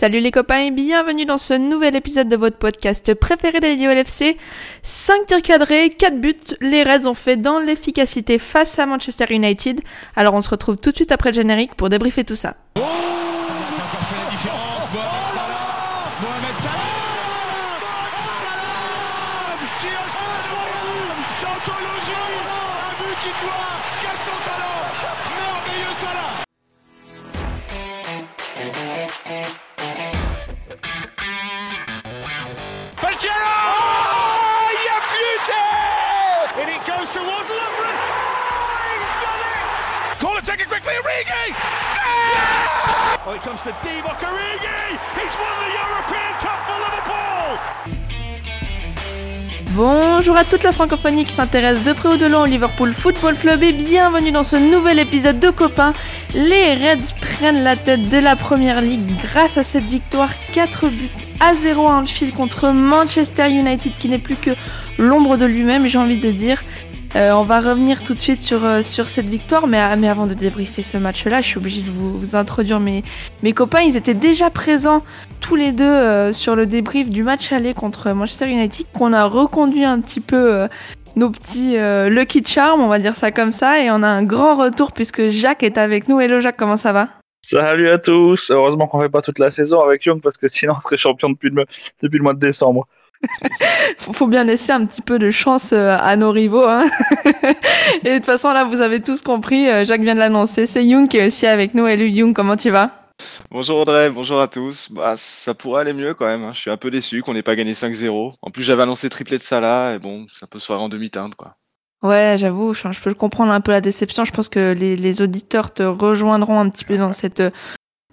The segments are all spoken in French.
Salut les copains et bienvenue dans ce nouvel épisode de votre podcast préféré des LFC. 5 tirs cadrés, 4 buts, les Reds ont fait dans l'efficacité face à Manchester United. Alors on se retrouve tout de suite après le générique pour débriefer tout ça. Bonjour à toute la francophonie qui s'intéresse de près ou de loin au Liverpool Football Club et bienvenue dans ce nouvel épisode de Copains. Les Reds prennent la tête de la Première Ligue grâce à cette victoire. 4 buts à 0 à Anfield contre Manchester United qui n'est plus que l'ombre de lui-même, j'ai envie de dire. Euh, on va revenir tout de suite sur, euh, sur cette victoire, mais, mais avant de débriefer ce match-là, je suis obligée de vous, introduire mes, mes copains. Ils étaient déjà présents tous les deux euh, sur le débrief du match aller contre Manchester United, qu'on a reconduit un petit peu nos petits Lucky Charms, on va dire ça comme ça, et on a un grand retour puisque Jacques est avec nous. Hello Jacques, comment ça va? Salut à tous. Heureusement qu'on fait pas toute la saison avec Young parce que sinon on serait champion depuis le, depuis le mois de décembre. faut bien laisser un petit peu de chance euh, à nos rivaux. Hein. Et de toute façon, là, vous avez tous compris, euh, Jacques vient de l'annoncer. C'est Young qui est aussi avec nous. Hello Young, comment tu vas? Bonjour Audrey, bonjour à tous. Bah, ça pourrait aller mieux quand même. Hein. Je suis un peu déçu qu'on n'ait pas gagné 5-0. En plus, j'avais annoncé triplé de Salah et bon, ça peut se faire en demi-teinte quoi. Ouais, j'avoue, je, peux comprendre un peu la déception. Je pense que les, les auditeurs te rejoindront un petit peu dans cette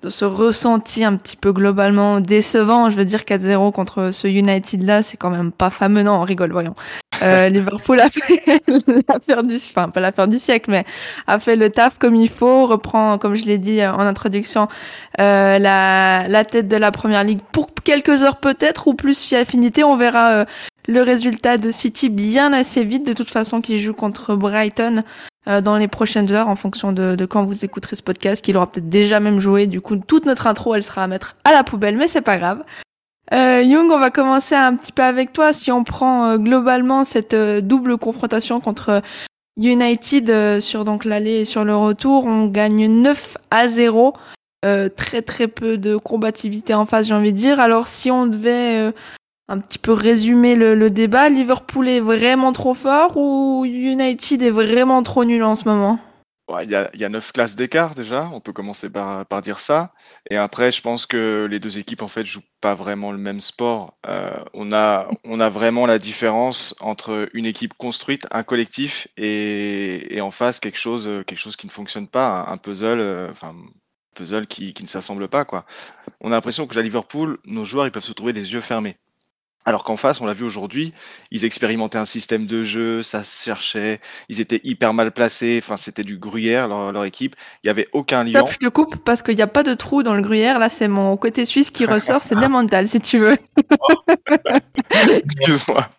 de ce ressenti un petit peu globalement décevant. Je veux dire 4-0 contre ce United-là, c'est quand même pas fameux. Non, on rigole, voyons. Euh, Liverpool a fait l'affaire du, enfin pas l'affaire du siècle, mais a fait le taf comme il faut. Reprend, comme je l'ai dit en introduction, euh, la, la tête de la première ligue pour quelques heures peut-être ou plus si affinité. On verra euh, le résultat de City bien assez vite. De toute façon, qui joue contre Brighton dans les prochaines heures en fonction de, de, quand vous écouterez ce podcast, qu'il aura peut-être déjà même joué. Du coup, toute notre intro, elle sera à mettre à la poubelle, mais c'est pas grave. Euh, Young, on va commencer un petit peu avec toi. Si on prend euh, globalement cette euh, double confrontation contre United sur donc l'aller et sur le retour, on gagne 9 à 0. très très peu de combativité en face, j'ai envie de dire. Alors si on devait un petit peu résumer le, débat. Liverpool est vraiment trop fort ou United est vraiment trop nul en ce moment? Il y, a, neuf classes d'écart déjà, on peut commencer par, dire ça. Et après, je pense que les deux équipes en fait jouent pas vraiment le même sport. Euh, on, a, vraiment la différence entre une équipe construite, un collectif, et, en face quelque chose, quelque chose qui ne fonctionne pas, un puzzle, euh, puzzle qui, ne s'assemble pas. On a l'impression que à Liverpool, nos joueurs ils peuvent se trouver les yeux fermés. Alors qu'en face, on l'a vu aujourd'hui, ils expérimentaient un système de jeu, ça se cherchait, ils étaient hyper mal placés, enfin c'était du gruyère leur, équipe, il n'y avait aucun lien. je te coupe parce qu'il n'y a pas de trou dans le gruyère, là c'est mon côté suisse qui ressort, c'est bien mental si tu veux. Excuse-moi.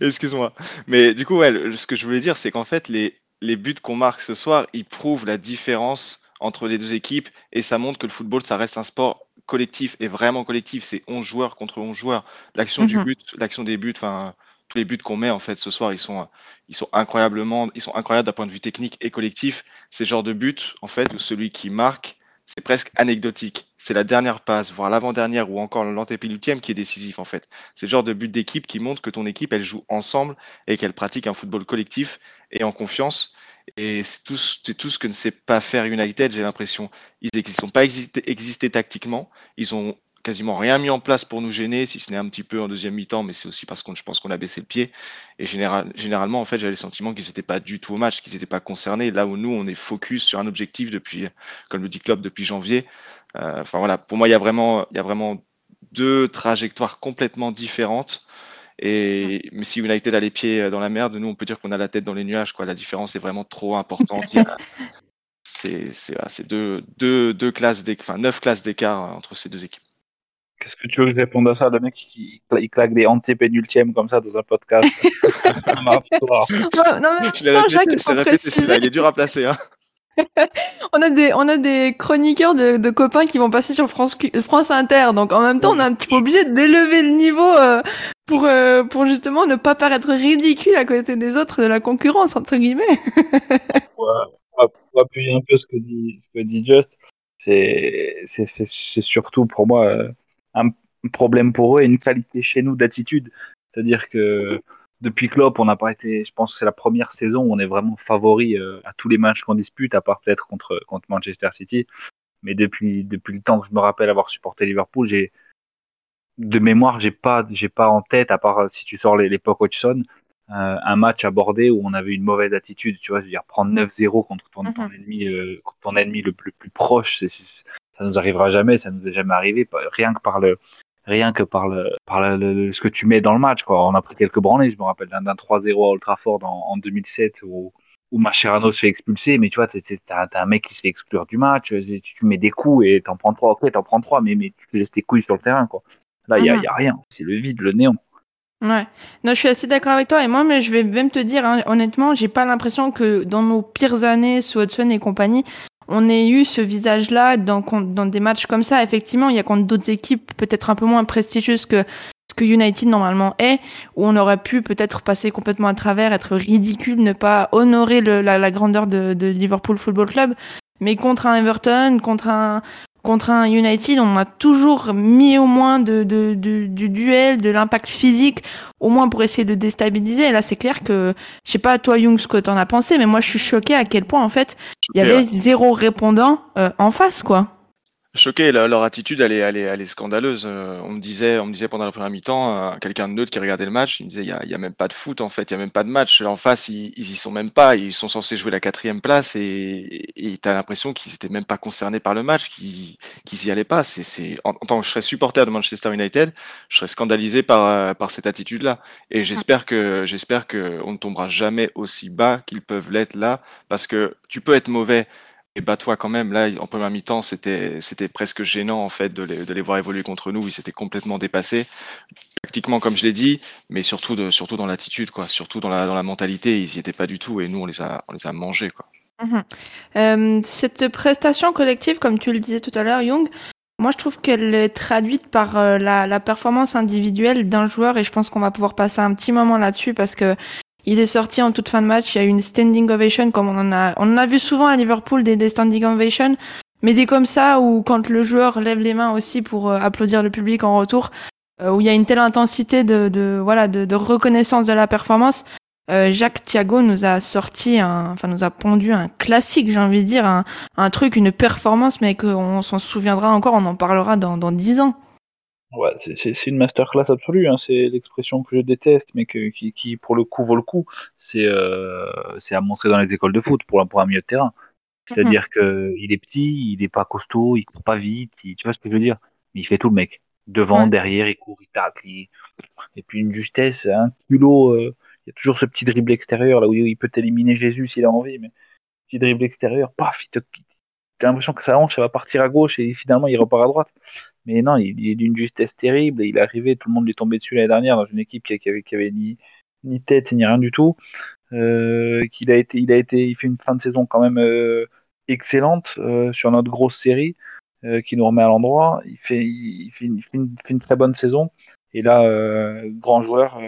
Excuse-moi. Mais du coup, ouais, ce que je voulais dire, c'est qu'en fait, les, les buts qu'on marque ce soir, ils prouvent la différence entre les deux équipes et ça montre que le football, ça reste un sport collectif et vraiment collectif, c'est 11 joueurs contre 11 joueurs. L'action du mmh but, l'action des buts, enfin tous les buts qu'on met en fait ce soir, ils sont ils sont incroyablement ils sont incroyables d'un point de vue technique et collectif. C'est genre de but en fait où celui qui marque, c'est presque anecdotique. C'est la dernière passe, voire l'avant-dernière ou encore l'antépénultième qui est décisif en fait. C'est le genre de but d'équipe qui montre que ton équipe elle joue ensemble et qu'elle pratique un football collectif et en confiance. Et c'est tout, ce que ne sait pas faire United, j'ai l'impression. Ils ne sont pas existé, tactiquement. Ils ont quasiment rien mis en place pour nous gêner, si ce n'est un petit peu en deuxième mi-temps, mais c'est aussi parce que je pense qu'on a baissé le pied. Et généralement, en fait, j'avais le sentiment qu'ils n'étaient pas du tout au match, qu'ils n'étaient pas concernés. Là où nous, on est focus sur un objectif depuis, comme le dit Club, depuis janvier. Euh, enfin voilà, pour moi, il y a vraiment deux trajectoires complètement différentes. Et mais si United a les pieds euh, dans la merde, nous on peut dire qu'on a la tête dans les nuages. Quoi. La différence est vraiment trop importante. c'est deux, deux, deux classes enfin neuf classes d'écart euh, entre ces deux équipes. Qu'est-ce que tu veux que je réponde à ça? Le mec qui, claque des antépénultièmes comme ça dans un podcast. non, non, mais, je l'ai répété, celui-là, il est dur à placer. Hein. on a des on a des chroniqueurs de, copains qui vont passer sur France France Inter donc en même temps on est un petit peu obligé d'élever le niveau euh, pour euh, pour justement ne pas paraître ridicule à côté des autres de la concurrence entre guillemets. pour appuyer un peu ce que dit ce que dit Just c'est surtout pour moi euh, un problème pour eux et une qualité chez nous d'attitude c'est-à-dire que depuis Klopp, on n'a pas été, je pense que c'est la première saison où on est vraiment favori euh, à tous les matchs qu'on dispute, à part peut-être contre, contre Manchester City. Mais depuis, depuis le temps que je me rappelle avoir supporté Liverpool, j'ai, de mémoire, j'ai pas, j'ai pas en tête, à part euh, si tu sors l'époque Hodgson, euh, un match abordé où on avait une mauvaise attitude, tu vois, je veux dire, prendre 9-0 contre ton, ton, mhm. ennemi, euh, contre ton ennemi le plus, plus proche, ça nous arrivera jamais, ça nous est jamais arrivé, rien que par le, rien que par le, par le, ce que tu mets dans le match. Quoi. On a pris quelques branlées. Je me rappelle d'un 3-0 à Ultra Ford en, en 2007 où, où Mascherano se fait expulser. Mais tu vois, t'as as un mec qui se fait exclure du match. Tu, mets des coups et t'en prends trois. Ok, t'en prends trois, mais, mais tu laisses tes couilles sur le terrain. Quoi. Là, il n'y a, mhm. a rien. C'est le vide, le néant. Ouais, non, je suis assez d'accord avec toi. Et moi, mais je vais même te dire, hein, honnêtement, j'ai pas l'impression que dans nos pires années, sous Hudson et compagnie, on ait eu ce visage-là dans, dans des matchs comme ça. Effectivement, il y a contre d'autres équipes peut-être un peu moins prestigieuses que ce que United normalement est, où on aurait pu peut-être passer complètement à travers, être ridicule, ne pas honorer la, grandeur de, de Liverpool Football Club. Mais contre un Everton, contre un, contre un United, on a toujours mis au moins de, de, du duel, de l'impact physique, au moins pour essayer de déstabiliser. Et là, c'est clair que, je sais pas toi, Young, ce que t'en as pensé, mais moi, je suis choqué à quel point, en fait, il y avait zéro répondant euh, en face, quoi choqué. Leur, attitude, elle est, elle est, scandaleuse. Euh, on me disait, on me disait pendant la première mi-temps, euh, quelqu'un de neutre qui regardait le match, il me disait, il y a, même pas de foot en fait, il y a même pas de match. En face, ils, ils y sont même pas. Ils sont censés jouer la quatrième place et tu as l'impression qu'ils étaient même pas concernés par le match, qu'ils qu'ils y allaient pas. C'est, c'est, en, tant que je serais supporter de Manchester United, je serais scandalisé par, euh, par cette attitude-là. Et j'espère que, j'espère que on ne tombera jamais aussi bas qu'ils peuvent l'être là, parce que tu peux être mauvais et bah toi quand même, là, en première mi-temps, c'était, c'était presque gênant en fait de les, de les voir évoluer contre nous. Ils s'étaient complètement dépassés, tactiquement comme je l'ai dit, mais surtout, de, surtout dans l'attitude, quoi. Surtout dans la, dans la mentalité, ils n'y étaient pas du tout et nous, on les a, on les a mangés, quoi. Mhm. Euh, cette prestation collective, comme tu le disais tout à l'heure, Young, moi je trouve qu'elle est traduite par euh, la, la, performance individuelle d'un joueur et je pense qu'on va pouvoir passer un petit moment là-dessus parce que il est sorti en toute fin de match. Il y a eu une standing ovation, comme on en a, on en a vu souvent à Liverpool des, standing ovations, mais des comme ça où quand le joueur lève les mains aussi pour euh, applaudir le public en retour, euh, où il y a une telle intensité de, de voilà de, de, reconnaissance de la performance. Euh, Jacques Thiago nous a sorti, un, enfin nous a pondu un classique, j'ai envie de dire, un, un truc, une performance, mais qu'on s'en souviendra encore, on en parlera dans dans dix ans. Ouais, c'est une masterclass absolue, hein. c'est l'expression que je déteste, mais que, qui, qui, pour le coup vaut le coup. C'est euh, à montrer dans les écoles de foot pour, pour un milieu de terrain. C'est-à-dire que il est petit, il est pas costaud, il court pas vite, tu vois ce que je veux dire? Il fait tout le mec. Devant, derrière, il court, il tacle. Et puis une justesse, un culot. Euh, il y a toujours ce petit dribble extérieur là où il peut éliminer Jésus s'il a envie, mais petit dribble extérieur, paf, il te, t'as l'impression que sa hanche elle va partir à gauche et finalement il repart à droite. Mais non, il, est d'une justesse terrible. Il est arrivé, tout le monde lui est tombé dessus l'année dernière dans une équipe qui, avait, qui avait ni, ni tête ni rien du tout. Euh, qu'il a été, il a été, il fait une fin de saison quand même euh, excellente euh, sur notre grosse série qui nous remet à l'endroit. Il fait, il, fait une, il fait, une, fait une, très bonne saison. Et là, grand joueur,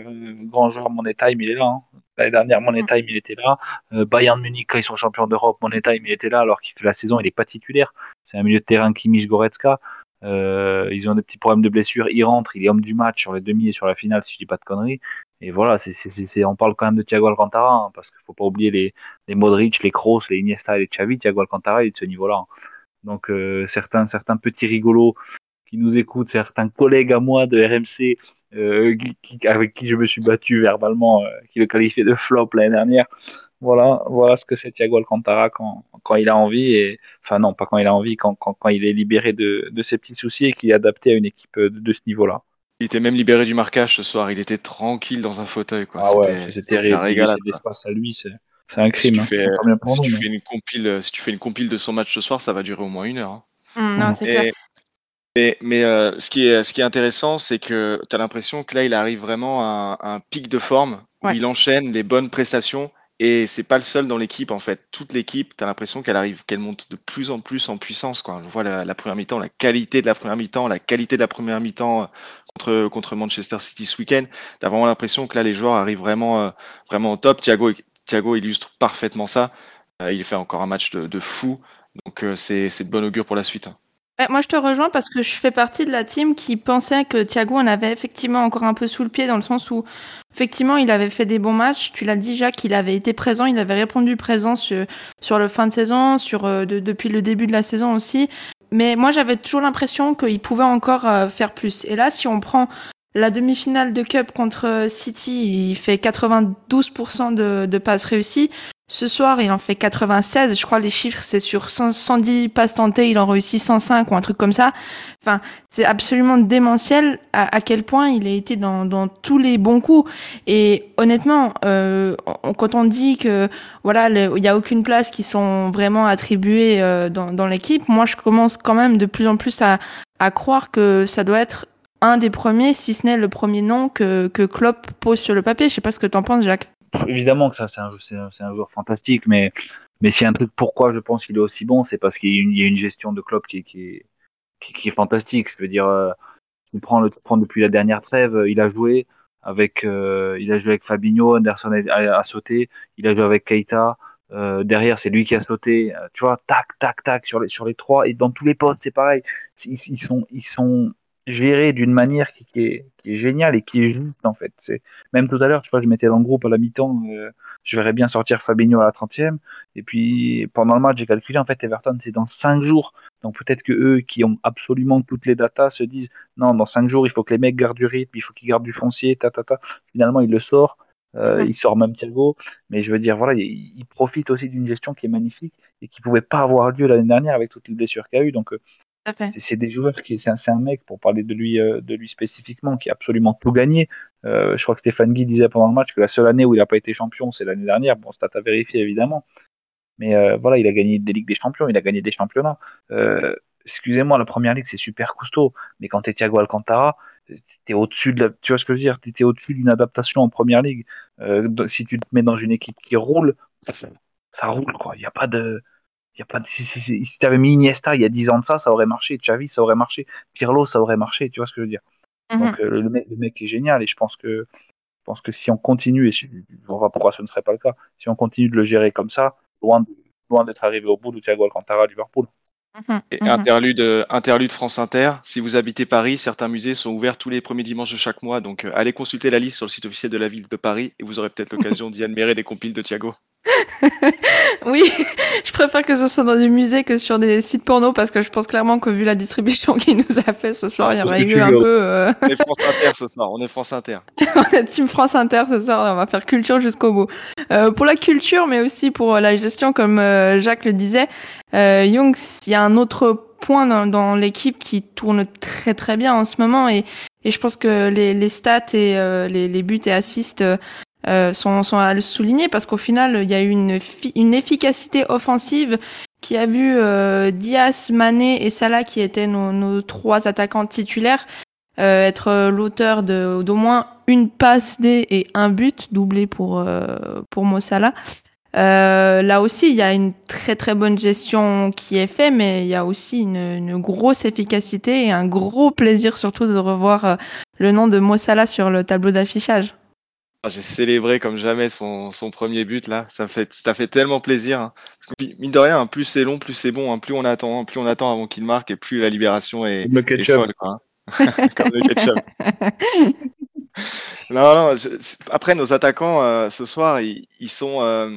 grand joueur, Money Time, il est là. Hein. L'année dernière, Money Time, il était là. Bayern Munich, quand ils sont champions d'Europe, Money Time, il était là, alors qu'il fait la saison, il n'est pas titulaire. C'est un milieu de terrain Kimmich Goretzka. Euh, ils ont des petits problèmes de blessure. Il rentre, il est homme du match sur les demi et sur la finale, si je dis pas de conneries. Et voilà, c'est, c'est, c'est, on parle quand même de Thiago Alcantara, hein, parce qu'il faut pas oublier les, les Modric, les Kroos, les Iniesta et les Xavi. Thiago Alcantara, est de ce niveau-là. Hein. Donc euh, certains, certains petits rigolos qui nous écoutent, certains collègues à moi de RMC euh, avec qui je me suis battu verbalement, qui le qualifiait de flop l'année dernière. Voilà, voilà ce que c'est Thiago Alcantara quand, quand il a envie, et enfin non, pas quand il a envie, quand, quand, quand il est libéré de, de ses petits soucis et qu'il est adapté à une équipe de, de ce niveau-là. Il était même libéré du marquage ce soir, il était tranquille dans un fauteuil. Quoi. Ah ouais, c'était régalade. à lui, c'est un crime. Si, tu, hein. fais, tu fais, une compile, si tu fais une compile de son match ce soir, ça va durer au moins une heure. Hein. Mmh, non, c'est clair. Mais, mais euh, ce, qui est, ce qui est intéressant, c'est que tu as l'impression que là, il arrive vraiment à un, pic de forme où il enchaîne les bonnes prestations Et c'est pas le seul dans l'équipe en fait. Toute l'équipe, tu l'impression qu'elle arrive, qu'elle monte de plus en plus en puissance. Quoi. On voit la, première mi-temps, la qualité de la première mi-temps, la qualité de la première mi-temps euh, contre, Manchester City ce week-end. Tu vraiment l'impression que là, les joueurs arrivent vraiment, euh, au top. Thiago, Thiago illustre parfaitement ça. Euh, il fait encore un match de, fou. Donc c'est de bon augure pour la suite. Hein moi, je te rejoins parce que je fais partie de la team qui pensait que Thiago en avait effectivement encore un peu sous le pied dans le sens où, effectivement, il avait fait des bons matchs. Tu l'as dit, Jacques, il avait été présent, il avait répondu présent sur, sur le fin de saison, sur euh, depuis le début de la saison aussi. Mais moi, j'avais toujours l'impression qu'il pouvait encore euh, faire plus. Et là, si on prend la demi-finale de Cup contre City, il fait 92% de, de passes réussies. Ce soir, il en fait 96. Je crois les chiffres, c'est sur 110 passes tentées, il en réussit 105 ou un truc comme ça. Enfin, c'est absolument démentiel à, quel point il a été dans, dans tous les bons coups. Et honnêtement, euh, quand on dit que voilà, il n'y a aucune place qui sont vraiment attribuées euh, dans, dans l'équipe, moi, je commence quand même de plus en plus à, à croire que ça doit être un des premiers, si ce n'est le premier nom que, que Klopp pose sur le papier. Je sais pas ce que tu en penses, Jacques évidemment que ça, c'est un, un, joueur fantastique, mais, mais s'il y a un truc pourquoi je pense qu'il est aussi bon, c'est parce qu'il y, a une gestion de club qui, qui, est, qui, est fantastique. Je veux dire, euh, tu prends, le, prends depuis la dernière trêve, il a joué avec, euh, il a joué avec Fabinho, Anderson a, sauté, il a joué avec Keita. Euh, derrière, c'est lui qui a sauté. Euh, tu vois, tac, tac, tac sur les sur les trois et dans tous les postes, c'est pareil. Ils, sont ils sont géré d'une manière qui, est, qui, est, géniale et qui est juste en fait. C'est même tout à l'heure, tu vois, je mettais dans le groupe à la mi-temps, euh, je verrais bien sortir Fabinho à la 30e et puis pendant le match, j'ai calculé en fait Everton c'est dans 5 jours. Donc peut-être que eux qui ont absolument toutes les datas se disent non, dans 5 jours, il faut que les mecs gardent du rythme, il faut qu'ils gardent du foncier, ta ta ta. Finalement, il le sort. Euh, il sort même Thiago, mais je veux dire, voilà, il, il profite aussi d'une gestion qui est magnifique et qui pouvait pas avoir lieu l'année dernière avec toutes les blessures qu'il y a eu. Donc, euh, c'est des joueurs qui, c'est un, un, mec pour parler de lui, euh, de lui spécifiquement, qui a absolument tout gagné. Euh, je crois que Stéphane Guy disait pendant le match que la seule année où il n'a pas été champion, c'est l'année dernière. Bon, c'est à vérifier évidemment, mais euh, voilà, il a gagné des ligues des champions, il a gagné des championnats. excusez-moi, la première ligue c'est super costaud, mais quand t'es Thiago Alcantara, t'es au-dessus de la, tu vois ce que je veux dire, t'es au-dessus d'une adaptation en première ligue. si tu te mets dans une équipe qui roule, ça, ça roule quoi. Il n'y a pas de y a pas de, si, si, si, si tu avais mis Iniesta il y a 10 ans de ça, ça aurait marché. Xavi, ça aurait marché. Pirlo, ça aurait marché. Tu vois ce que je veux dire mhm. Donc euh, le, mec, le, mec, est génial et je pense que je pense que si on continue, et on va pourquoi ce ne serait pas le cas, si on continue de le gérer comme ça, loin, loin d'être arrivé au bout de Thiago Alcantara à Liverpool. Mhm. Et mhm. interlude, interlude France Inter. Si vous habitez Paris, certains musées sont ouverts tous les premiers dimanches de chaque mois. Donc, euh, allez consulter la liste sur le site officiel de la ville de Paris et vous aurez peut-être l'occasion d'y admirer des compiles de Thiago. oui, je préfère que ce soit dans des musées que sur des sites porno parce que je pense clairement que vu la distribution qu'il nous a fait ce soir, il y aurait eu un peu. Euh, on est France Inter ce soir, on est France Inter. on est Team France Inter ce soir, on va faire culture jusqu'au bout. Euh, pour la culture, mais aussi pour la gestion, comme euh, Jacques le disait, Young, il y a un autre point dans, dans l'équipe qui tourne très très bien en ce moment et, et je pense que les, les stats et les, les buts et assists euh, sont, sont, à le souligner parce qu'au final, il y a eu une, une efficacité offensive qui a vu euh, Diaz, Mané et Salah, qui étaient nos, nos trois attaquants titulaires, euh, être l'auteur de d'au moins une passe D et un but doublé pour euh, pour Mo Salah. Euh, là aussi, il y a une très très bonne gestion qui est faite, mais il y a aussi une, une, grosse efficacité et un gros plaisir surtout de revoir le nom de Mo Salah sur le tableau d'affichage. Ah, j'ai célébré comme jamais son, son, premier but là. Ça fait, ça fait tellement plaisir. Hein. Mine de rien, hein, plus c'est long, plus c'est bon. Hein. Plus on attend, plus on attend avant qu'il marque, et plus la libération est, est folle. Quoi, comme le ketchup. non, non. après, nos attaquants euh, ce soir, ils, ils sont. Euh,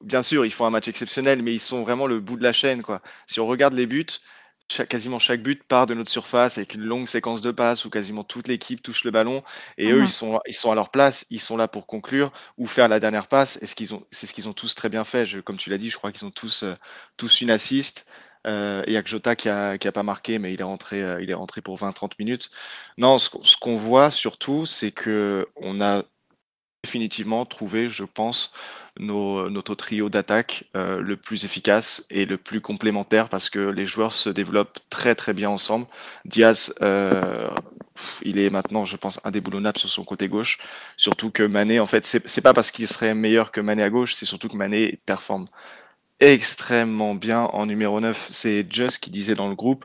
bien sûr, ils font un match exceptionnel, mais ils sont vraiment le bout de la chaîne. Quoi. Si on regarde les buts, quasiment chaque but part de notre surface avec une longue séquence de passes où quasiment toute l'équipe touche le ballon et eux ils sont ils sont à leur place, ils sont là pour conclure ou faire la dernière passe. Et ce qu'ils ont, c'est ce qu'ils ont tous très bien fait. Je, comme tu l'as dit, je crois qu'ils ont tous euh, tous une assist. Euh, il y a que Jota qui a, qui a pas marqué, mais il est rentré, euh, il est rentré pour 20-30 minutes. Non, ce, qu'on voit surtout, c'est que on a définitivement trouvé, je pense, notre trio d'attaque euh, le plus efficace et le plus complémentaire parce que les joueurs se développent très très bien ensemble. Diaz, euh, il est maintenant, je pense, indéboulonnable sur son côté gauche. Surtout que Mané, en fait, c'est pas parce qu'il serait meilleur que Mané à gauche, c'est surtout que Mané performe extrêmement bien en numéro 9. C'est Just qui disait dans le groupe,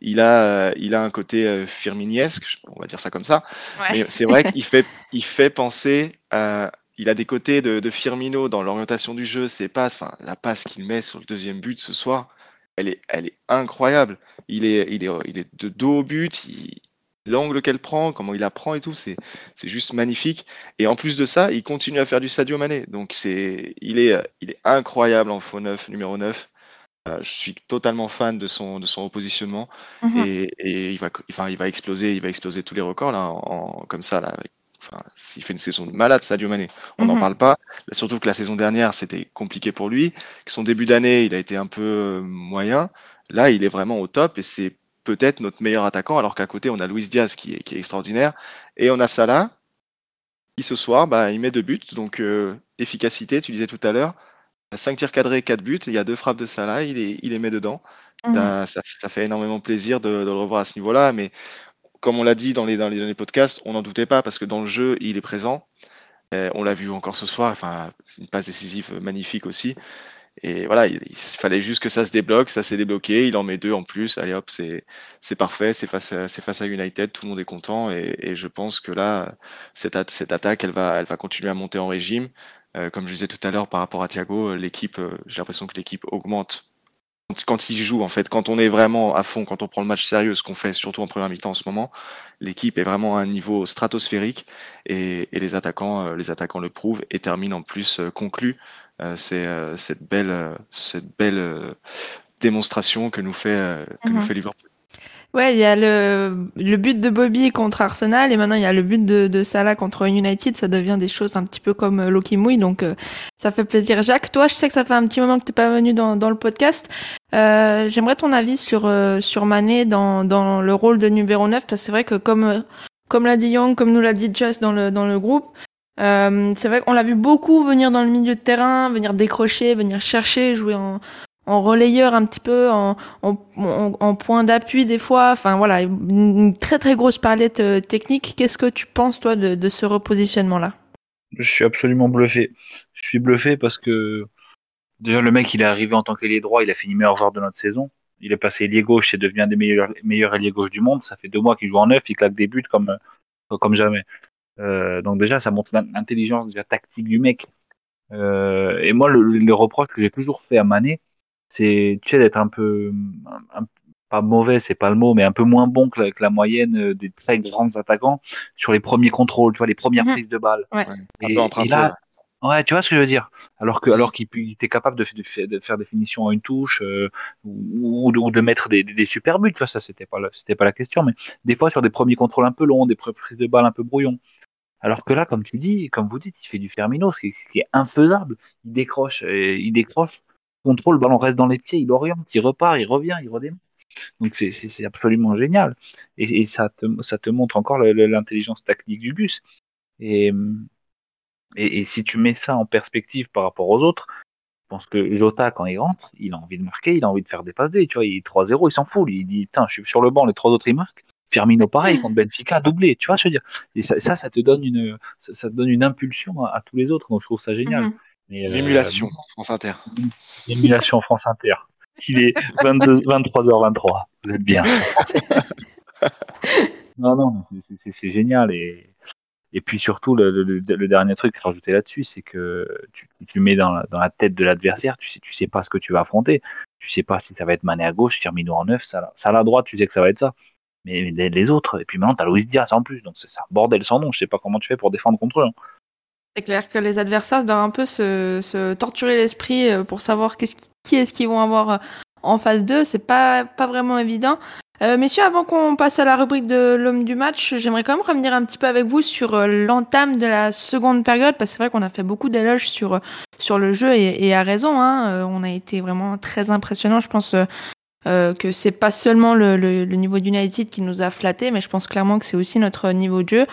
il a, il a un côté euh, firminiesque, on va dire ça comme ça. Mais c'est vrai qu'il fait, il fait penser à, il a des côtés de, Firmino dans l'orientation du jeu, ses passes, enfin la passe qu'il met sur le deuxième but ce soir, elle est, elle est incroyable. Il est, il est, il est de dos au but, l'angle qu'elle prend, comment il la prend et tout, c'est, juste magnifique. Et en plus de ça, il continue à faire du Sadio Mané. Donc c'est, il est, il est incroyable en faux 9, numéro 9. Euh, je suis totalement fan de son, de son repositionnement mhm. et, et, il va, enfin, il va exploser, il va exploser tous les records là, en, comme ça là, Enfin, s'il fait une saison de malade, Sadio Mané, on n'en mhm. parle pas. Surtout que la saison dernière, c'était compliqué pour lui. Que son début d'année, il a été un peu euh, moyen. Là, il est vraiment au top et c'est peut-être notre meilleur attaquant, alors qu'à côté, on a Luis Diaz qui est, qui est, extraordinaire. Et on a Salah, qui ce soir, bah, il met deux buts. Donc, euh, efficacité, tu disais tout à l'heure. 5 tirs cadrés, 4 buts. Il y a deux frappes de Salah, il, est, il les met dedans. Mhm. Ça, ça, fait énormément plaisir de, de le revoir à ce niveau-là. Mais comme on l'a dit dans les, dans les, podcasts, on n'en doutait pas parce que dans le jeu, il est présent. Euh, on l'a vu encore ce soir, enfin, une passe décisive magnifique aussi. Et voilà, il, fallait juste que ça se débloque, ça s'est débloqué, il en met deux en plus, allez hop, c'est, parfait, c'est face, à, face à United, tout le monde est content et, je pense que là, cette, cette attaque, elle va, elle va continuer à monter en régime. Euh, comme je disais tout à l'heure par rapport à Thiago, l'équipe, euh, j'ai l'impression que l'équipe augmente quand il joue, en fait, quand on est vraiment à fond, quand on prend le match sérieux, ce qu'on fait surtout en première mi-temps en ce moment, l'équipe est vraiment à un niveau stratosphérique et, les attaquants, euh, les attaquants le prouvent et terminent en plus euh, conclu euh, c'est cette belle, cette belle démonstration que nous fait, que nous mhm. fait Liverpool. Ouais, il y a le, le but de Bobby contre Arsenal et maintenant il y a le but de, de Salah contre United. Ça devient des choses un petit peu comme euh, Loki Mouille, donc euh, ça fait plaisir. Jacques, toi, je sais que ça fait un petit moment que t'es pas venu dans, dans le podcast. Euh, J'aimerais ton avis sur euh, sur Mané dans, dans le rôle de numéro 9 parce que c'est vrai que comme comme l'a dit Young, comme nous l'a dit Just dans le dans le groupe, c'est vrai qu'on l'a vu beaucoup venir dans le milieu de terrain, venir décrocher, venir chercher, jouer en relayeur un petit peu, en, point d'appui des fois. Enfin voilà, une très très grosse palette euh, technique. Qu'est-ce que tu penses toi de, ce repositionnement-là? Je suis absolument bluffé. Je suis bluffé parce que déjà le mec il est arrivé en tant qu'ailier droit, il a fini meilleur joueur de notre saison. Il est passé ailier gauche et devient des meilleurs gauche du monde. Ça fait deux mois qu'il joue en neuf, il claque des buts comme comme jamais. Euh, donc déjà ça montre l'intelligence déjà tactique du mec. Euh, et moi le, le reproche que j'ai toujours fait à Mané, c'est tu sais d'être un peu pas mauvais, c'est pas le mot, mais un peu moins bon que la, moyenne euh, des très grands attaquants sur les premiers contrôles, tu vois, les premières mhm. prises de balles. Ouais. Et, là, ouais, tu vois ce que je veux dire? Alors que, alors qu'il était capable de, de, faire des finitions à une touche euh, ou, ou, de, mettre des, des, super buts, tu vois, ça c'était pas, c'était pas la question, mais des fois sur des premiers contrôles un peu longs, des prises de balles un peu brouillons. Alors que là, comme tu dis, comme vous dites, il fait du Fermino, ce qui, est infaisable. Il décroche, et il décroche contrôle, le ballon reste dans les pieds, il oriente, il repart, il revient, il redémarre. Donc c'est absolument génial. Et, ça, te, montre encore l'intelligence tactique du bus. Et, si tu mets ça en perspective par rapport aux autres, je pense que Jota, quand il rentre, il a envie de marquer, il a envie de faire des passes Tu vois, il est 3-0, il s'en fout. Il dit, putain, je suis sur le banc, les trois autres, ils marquent. Firmino, pareil, contre Benfica, doublé. Tu vois, je veux dire. Et ça, ça, te donne une, ça, donne une impulsion à, tous les autres. Donc, je trouve ça génial. Euh, L'émulation, France Inter. L'émulation France Inter. Il est 22, 23h23. Vous êtes bien. non, non, c'est génial. Et, et puis surtout, le, dernier truc que je rajouter là-dessus, c'est que tu, tu mets dans la, dans la tête de l'adversaire, tu sais, tu sais pas ce que tu vas affronter. Tu sais pas si ça va être Mané à gauche, Firmino en neuf, ça, ça à la droite, tu sais que ça va être ça. Mais les, autres, et puis maintenant, tu as Luis Diaz en plus, donc c'est ça, bordel sans nom. Je sais pas comment tu fais pour défendre contre eux. Hein. C'est clair que les adversaires doivent un peu se, torturer l'esprit euh, pour savoir qui, qui est-ce qu'ils vont avoir euh, en phase 2. C'est pas, pas vraiment évident. Euh, messieurs, avant qu'on passe à la rubrique de l'homme du match, j'aimerais quand même revenir un petit peu avec vous sur l'entame de la seconde période, parce que c'est vrai qu'on a fait beaucoup d'éloges sur, sur le jeu et, à raison. Hein. on a été vraiment très impressionnant. Je pense que c'est pas seulement le, le, le niveau d'United qui nous a flatté, mais je pense clairement que c'est aussi notre niveau de jeu.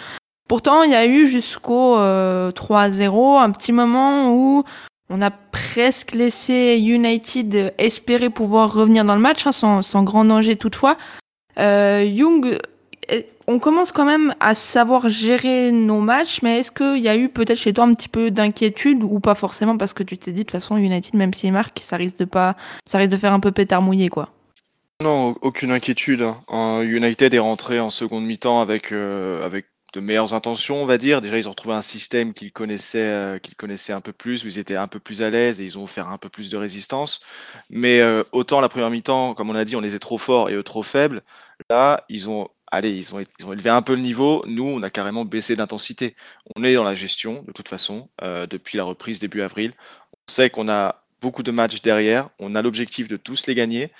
Pourtant, il y a eu jusqu'au 3-0 un petit moment où on a presque laissé United espérer pouvoir revenir dans le match, hein, sans, sans, grand danger toutefois. Young on commence quand même à savoir gérer nos matchs, mais est-ce qu'il y a eu peut-être chez toi un petit peu d'inquiétude ou pas forcément parce que tu t'es dit de toute façon United, même s'il marque, ça risque de pas, ça risque de faire un peu pétard mouillé quoi? Non, aucune inquiétude. Hein. United est rentré en seconde mi-temps avec euh, avec de meilleures intentions, on va dire. Déjà, ils ont retrouvé un système qu'ils connaissaient, euh, qu'ils connaissaient un peu plus, où ils étaient un peu plus à l'aise et ils ont offert un peu plus de résistance. Mais euh, autant la première mi-temps, comme on a dit, on les est trop forts et eux trop faibles. Là, ils ont allez, ils ont, ils ont élevé un peu le niveau. Nous, on a carrément baissé d'intensité. On est dans la gestion, de toute façon, depuis la reprise début avril. On sait qu'on a beaucoup de matchs derrière. On a l'objectif de tous les gagner.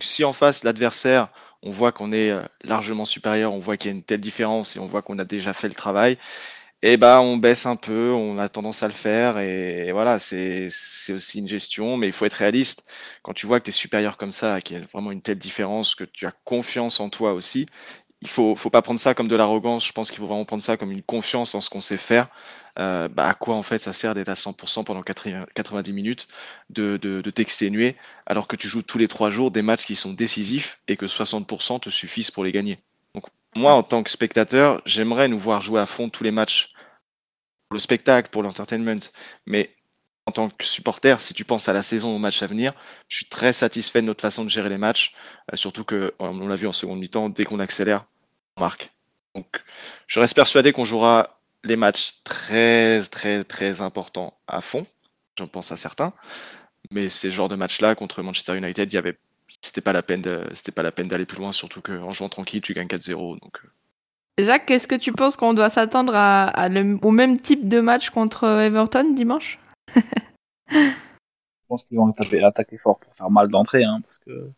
Si en face, l'adversaire, on voit qu'on est euh, largement supérieur, on voit qu'il y a une telle différence et on voit qu'on a déjà fait le travail, eh ben, on baisse un peu, on a tendance à le faire et voilà, c'est aussi une gestion, mais il faut être réaliste. Quand tu vois que tu es supérieur comme ça, qu'il y a vraiment une telle différence, que tu as confiance en toi aussi, il faut, faut pas prendre ça comme de l'arrogance. Je pense qu'il faut vraiment prendre ça comme une confiance en ce qu'on sait faire. Euh, bah, à quoi en fait ça sert d'être à 100% pendant 90 minutes, de, de, de t'exténuer, alors que tu joues tous les trois jours des matchs qui sont décisifs et que 60% te suffisent pour les gagner. Donc moi, en tant que spectateur, j'aimerais nous voir jouer à fond tous les matchs pour le spectacle, pour l'entertainment, mais en tant que supporter, si tu penses à la saison, au match à venir, je suis très satisfait de notre façon de gérer les matchs. Euh, surtout que, on l'a vu en seconde mi-temps, dès qu'on accélère, on marque. Donc, je reste persuadé qu'on jouera les matchs très, très, très importants à fond. J'en pense à certains. Mais ces genres de matchs-là, contre Manchester United, il y avait c'était pas la peine c'était pas la peine d'aller plus loin surtout qu'en jouant tranquille tu gagnes 4-0 donc euh. Jacques est-ce que tu penses qu'on doit s'attendre au même type de match contre Everton dimanche? Je pense qu'ils vont attaquer fort pour faire mal d'entrée, hein, parce que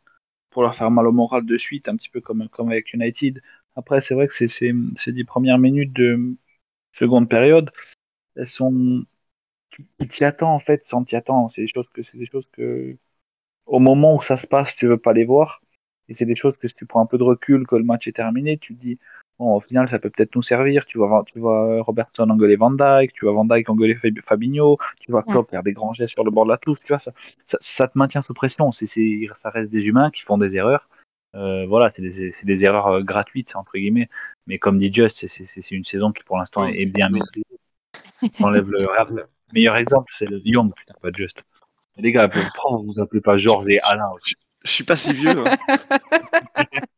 pour leur faire mal au moral de suite, un petit peu comme, avec United. Après, c'est vrai que ces, ces, ces dix premières minutes de seconde période, elles sont. Tu t'y attends en fait sans t'y attendre. C'est des choses que c'est des choses que au moment où ça se passe, tu veux pas les voir. Et c'est des choses que si tu prends un peu de recul, que le match est terminé, tu te dis Bon, au final, ça peut peut-être nous servir. Tu vois, tu vois Robertson engueuler Van Dyke, tu vois Van Dyke engueuler Fabinho, tu vois Klopp faire des grands gestes sur le bord de la touche. Tu vois, ça, ça, te maintient sous pression. C'est, ça reste des humains qui font des erreurs. Euh, voilà, c'est des, des, erreurs euh, gratuites, entre guillemets. Mais comme dit Just, c'est, une saison qui pour l'instant est bien maîtrisée. enlève le, le, meilleur exemple, c'est le Young, putain, pas Just. Les gars, pourquoi vous vous appelez pas Georges et Alain Je, je suis pas si vieux. Hein.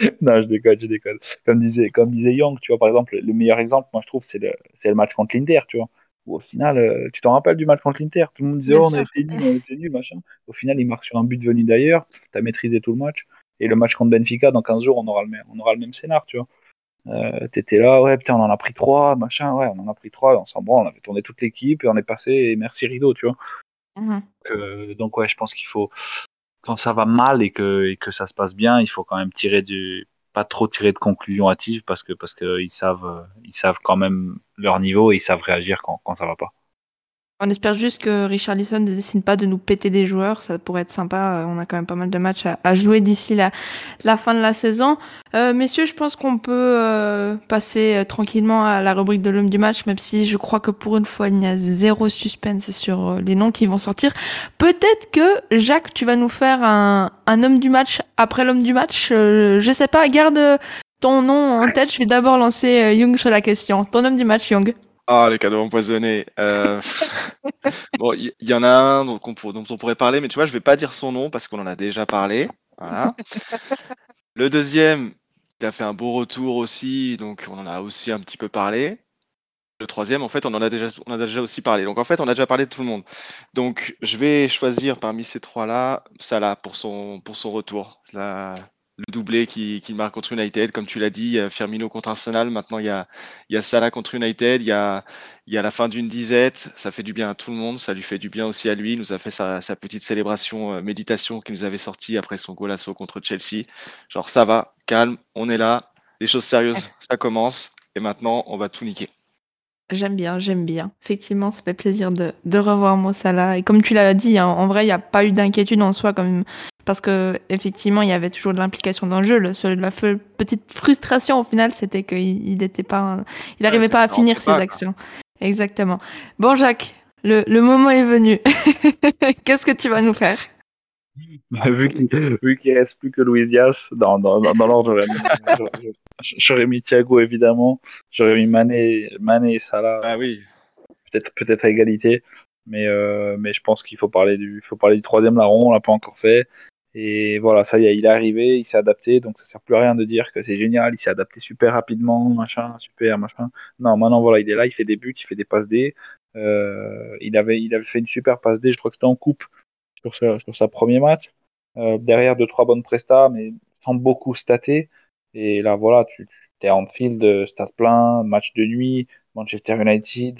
non, je déconne, je déconne. Comme disait, comme disait Young, tu vois, par exemple, le meilleur exemple, moi, je trouve, c'est le, le match contre l'Inter, tu vois. Où au final, euh, tu t'en rappelles du match contre l'Inter? Tout le monde disait, oh, on a été nul, on a été nul, machin. Au final, il marque sur un but venu d'ailleurs, tu as maîtrisé tout le match. Et le match contre Benfica, dans 15 jours, on aura le même, on aura le même scénar, tu vois. Euh, T'étais là, ouais, putain, on en a pris trois, machin, ouais, on en a pris trois, on s'en branle, on avait tourné toute l'équipe et on est passé, et merci Rideau, tu vois. Mm-hmm. Euh, donc, ouais, je pense qu'il faut, quand ça va mal et que, ça se passe bien, il faut quand même tirer du, pas trop tirer de conclusions hâtives parce que parce qu'ils savent, ils savent quand même leur niveau et ils savent réagir quand, quand ça va pas. On espère juste que Richard Lisson ne décide pas de nous péter des joueurs, ça pourrait être sympa. On a quand même pas mal de matchs à, jouer d'ici la, fin de la saison. Euh, messieurs, je pense qu'on peut euh, passer euh, tranquillement à la rubrique de l'homme du match, même si je crois que pour une fois il y a zéro suspense sur les noms qui vont sortir. Peut-être que Jacques, tu vas nous faire un, homme du match après l'homme du match. je sais pas, garde ton nom en tête. Je vais d'abord lancer Young sur la question. Ton homme du match, Young. Ah, les cadeaux empoisonnés. Euh... bon, il y, en a un dont on, dont on, pourrait parler, mais tu vois, je vais pas dire son nom parce qu'on en a déjà parlé. Voilà. Le deuxième, il a fait un beau retour aussi, donc on en a aussi un petit peu parlé. Le troisième, en fait, on en a déjà, on a déjà aussi parlé. Donc en fait, on a déjà parlé de tout le monde. Donc je vais choisir parmi ces trois-là, Salah pour son pour son retour. La, le doublé qui, qui, marque contre United, comme tu l'as dit, Firmino contre Arsenal, maintenant il y a, il y a Salah contre United, il y a, il y a la fin d'une disette, ça fait du bien à tout le monde, ça lui fait du bien aussi à lui, il nous a fait sa, sa petite célébration, euh, méditation qu'il nous avait sorti après son golasso contre Chelsea. Genre ça va, calme, on est là, les choses sérieuses, ça commence, et maintenant on va tout niquer. J'aime bien, j'aime bien. Effectivement, ça fait plaisir de, de revoir Mo Salah. Et comme tu l'as dit, hein, en vrai, il n'y a pas eu d'inquiétude en soi, comme parce que effectivement, il y avait toujours de l'implication dans le jeu. Le seul, la petite frustration au final, c'était qu'il n'était pas, il n'arrivait pas à finir ses actions. Exactement. Bon, Jacques, le, le moment est venu. Qu'est-ce que tu vas nous faire? Vu qu'il qu reste plus que Louis Diaz dans, dans, dans l'ordre, j'aurais mis Thiago évidemment, j'aurais mis Mané, Mané et Salah. Ah oui. Peut-être peut-être à égalité, mais euh, mais je pense qu'il faut parler du faut parler du troisième larron, on l'a pas encore fait. Et voilà, ça y est, il est arrivé, il s'est adapté, donc ça sert plus à rien de dire que c'est génial, il s'est adapté super rapidement, machin, super, machin. Non, maintenant voilà, il est là, il fait des buts, il fait des passes D. Euh, il avait il avait fait une super passe D, je crois que c'était en coupe sur, sur sa premier match. Euh, derrière deux trois bonnes prestats, mais sans beaucoup stater. Et là voilà, tu, tu es en field, stade plein, match de nuit, Manchester United,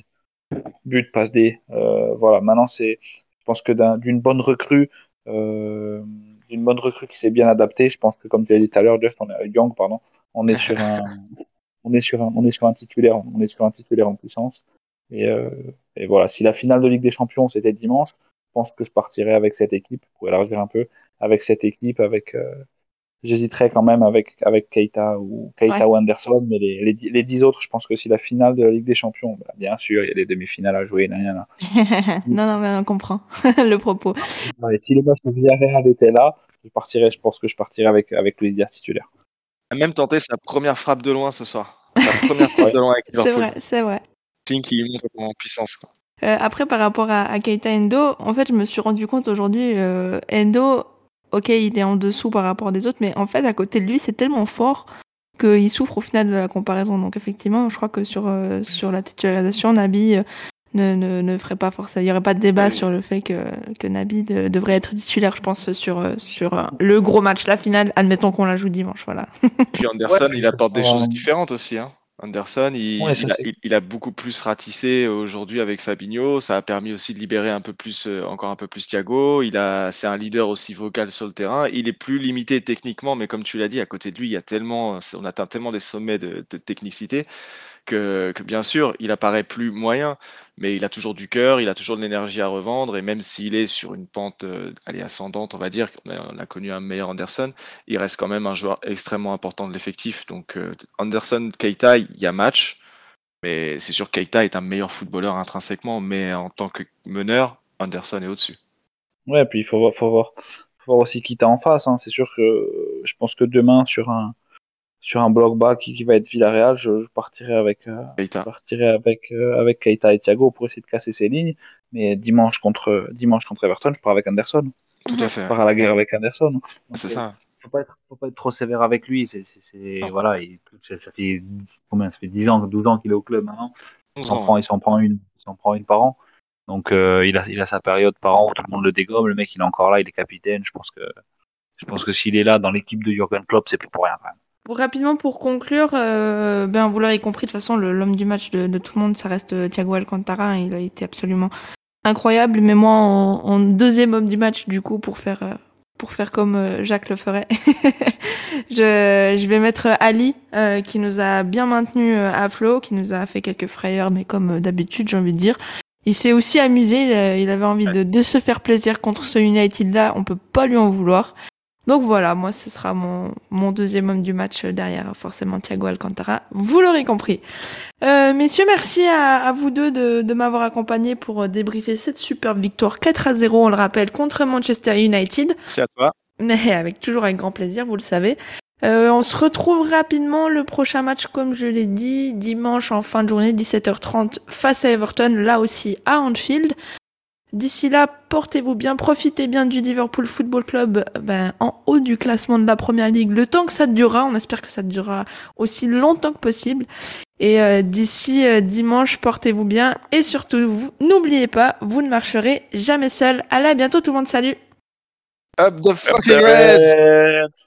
but passe D. Euh, voilà, maintenant c'est, je pense que d'une bonne recrue. D'une bonne recrue qui s'est bien adaptée. Je pense que comme tu l'as dit tout à l'heure, Just, on est Young, pardon, on est sur un, on est sur un, on est sur un titulaire, on est sur un titulaire en puissance. Et, euh, et voilà, si la finale de Ligue des Champions c'était dimanche, pense que je partirais avec cette équipe, pour élargir un peu, avec cette équipe, avec. Euh, j'hésiterais quand même avec, avec Keita ou Keita ou Anderson, mais les, les, les, dix autres, je pense que si la finale de la Ligue des Champions, bah, bien sûr, il y a des demi-finales à jouer. non, non, mais on comprend le propos. si le match de Villarreal était là, je partirais, je pense que je partirais avec, avec Luis Diaz titulaire. Il a même tenté sa première frappe de loin ce soir. Sa première frappe de loin avec Liverpool. C'est vrai, c'est vrai. Signe qui montre en puissance. Quoi. Euh, après, par rapport à, à, Keita Endo, en fait, je me suis rendu compte aujourd'hui, euh, Endo, ok, il est en dessous par rapport des autres, mais en fait, à côté de lui, c'est tellement fort qu'il souffre au final de la comparaison. Donc, effectivement, je crois que sur, euh, sur la titularisation, Nabi euh, ne, ne, ne, ferait pas forcément. Il n'y aurait pas de débat sur le fait que, que Nabi de, devrait être titulaire, je pense, sur, euh, sur le gros match, la finale. Admettons qu'on la joue dimanche, voilà. Puis Anderson, ouais, il apporte des choses différentes aussi. Hein. Anderson, il, ouais, il, a, il, il, a, beaucoup plus ratissé aujourd'hui avec Fabinho. Ça a permis aussi de libérer un peu plus, euh, encore un peu plus Thiago. Il a, c'est un leader aussi vocal sur le terrain. Il est plus limité techniquement, mais comme tu l'as dit, à côté de lui, il y a tellement, on atteint tellement des sommets de, de technicité que, bien sûr, il apparaît plus moyen, mais il a toujours du cœur, il a toujours de l'énergie à revendre, et même s'il est sur une pente euh, allez, ascendante, on va dire, on a connu un meilleur Anderson, il reste quand même un joueur extrêmement important de l'effectif. Donc euh, Anderson, Keita, il y a match, mais c'est sûr Keita est un meilleur footballeur intrinsèquement, mais en tant que meneur, Anderson est au-dessus. Ouais, puis il faut voir, faut voir, faut aussi Keita en face. Hein. C'est sûr que je pense que demain, sur un sur un bloc bas qui, qui va être Villarreal, je, je partirai avec euh, Keita. Je partirai avec euh, avec Keita et Thiago pour essayer de casser ses lignes. Mais dimanche contre dimanche contre Everton, je pars avec Anderson. Tout à fait. Je pars à la guerre avec Anderson. C'est ça. Faut pas être faut pas être trop sévère avec lui. C'est voilà, il, ça fait combien? Ça fait 10 ans, 12 ans qu'il est au club maintenant. Il s'en prend, il prend une, il s'en prend une par an. Donc euh, il a il a sa période par an où tout le monde le dégomme. Le mec, il est encore là, il est capitaine. Je pense que je pense que s'il est là dans l'équipe de Jurgen Klopp, c'est plus pour rien quand même. Pour, rapidement pour conclure, euh, ben vous l'aurez compris de toute façon, l'homme du match de, de, tout le monde, ça reste euh, Thiago Alcantara. Il a été absolument incroyable. Mais moi, en, en, deuxième homme du match, du coup, pour faire euh, pour faire comme Jacques le ferait, je, je vais mettre Ali, euh, qui nous a bien maintenu à flot, qui nous a fait quelques frayeurs, mais comme d'habitude, j'ai envie de dire. Il s'est aussi amusé, il avait envie de, de se faire plaisir contre ce United-là, on peut pas lui en vouloir. Donc voilà, moi ce sera mon, mon deuxième homme du match derrière forcément Thiago Alcantara. Vous l'aurez compris. Euh, messieurs, merci à, à vous deux de, de m'avoir accompagné pour débriefer cette superbe victoire 4 à 0, on le rappelle, contre Manchester United. C'est à toi. Mais avec toujours avec grand plaisir, vous le savez. Euh, on se retrouve rapidement le prochain match, comme je l'ai dit, dimanche en fin de journée, 17h30 face à Everton, là aussi à Anfield. D'ici là, portez-vous bien, profitez bien du Liverpool Football Club ben, en haut du classement de la Première Ligue, le temps que ça durera. On espère que ça durera aussi longtemps que possible. Et euh, d'ici euh, dimanche, portez-vous bien. Et surtout, n'oubliez pas, vous ne marcherez jamais seul. Allez, à bientôt tout le monde, salut Up the fucking Reds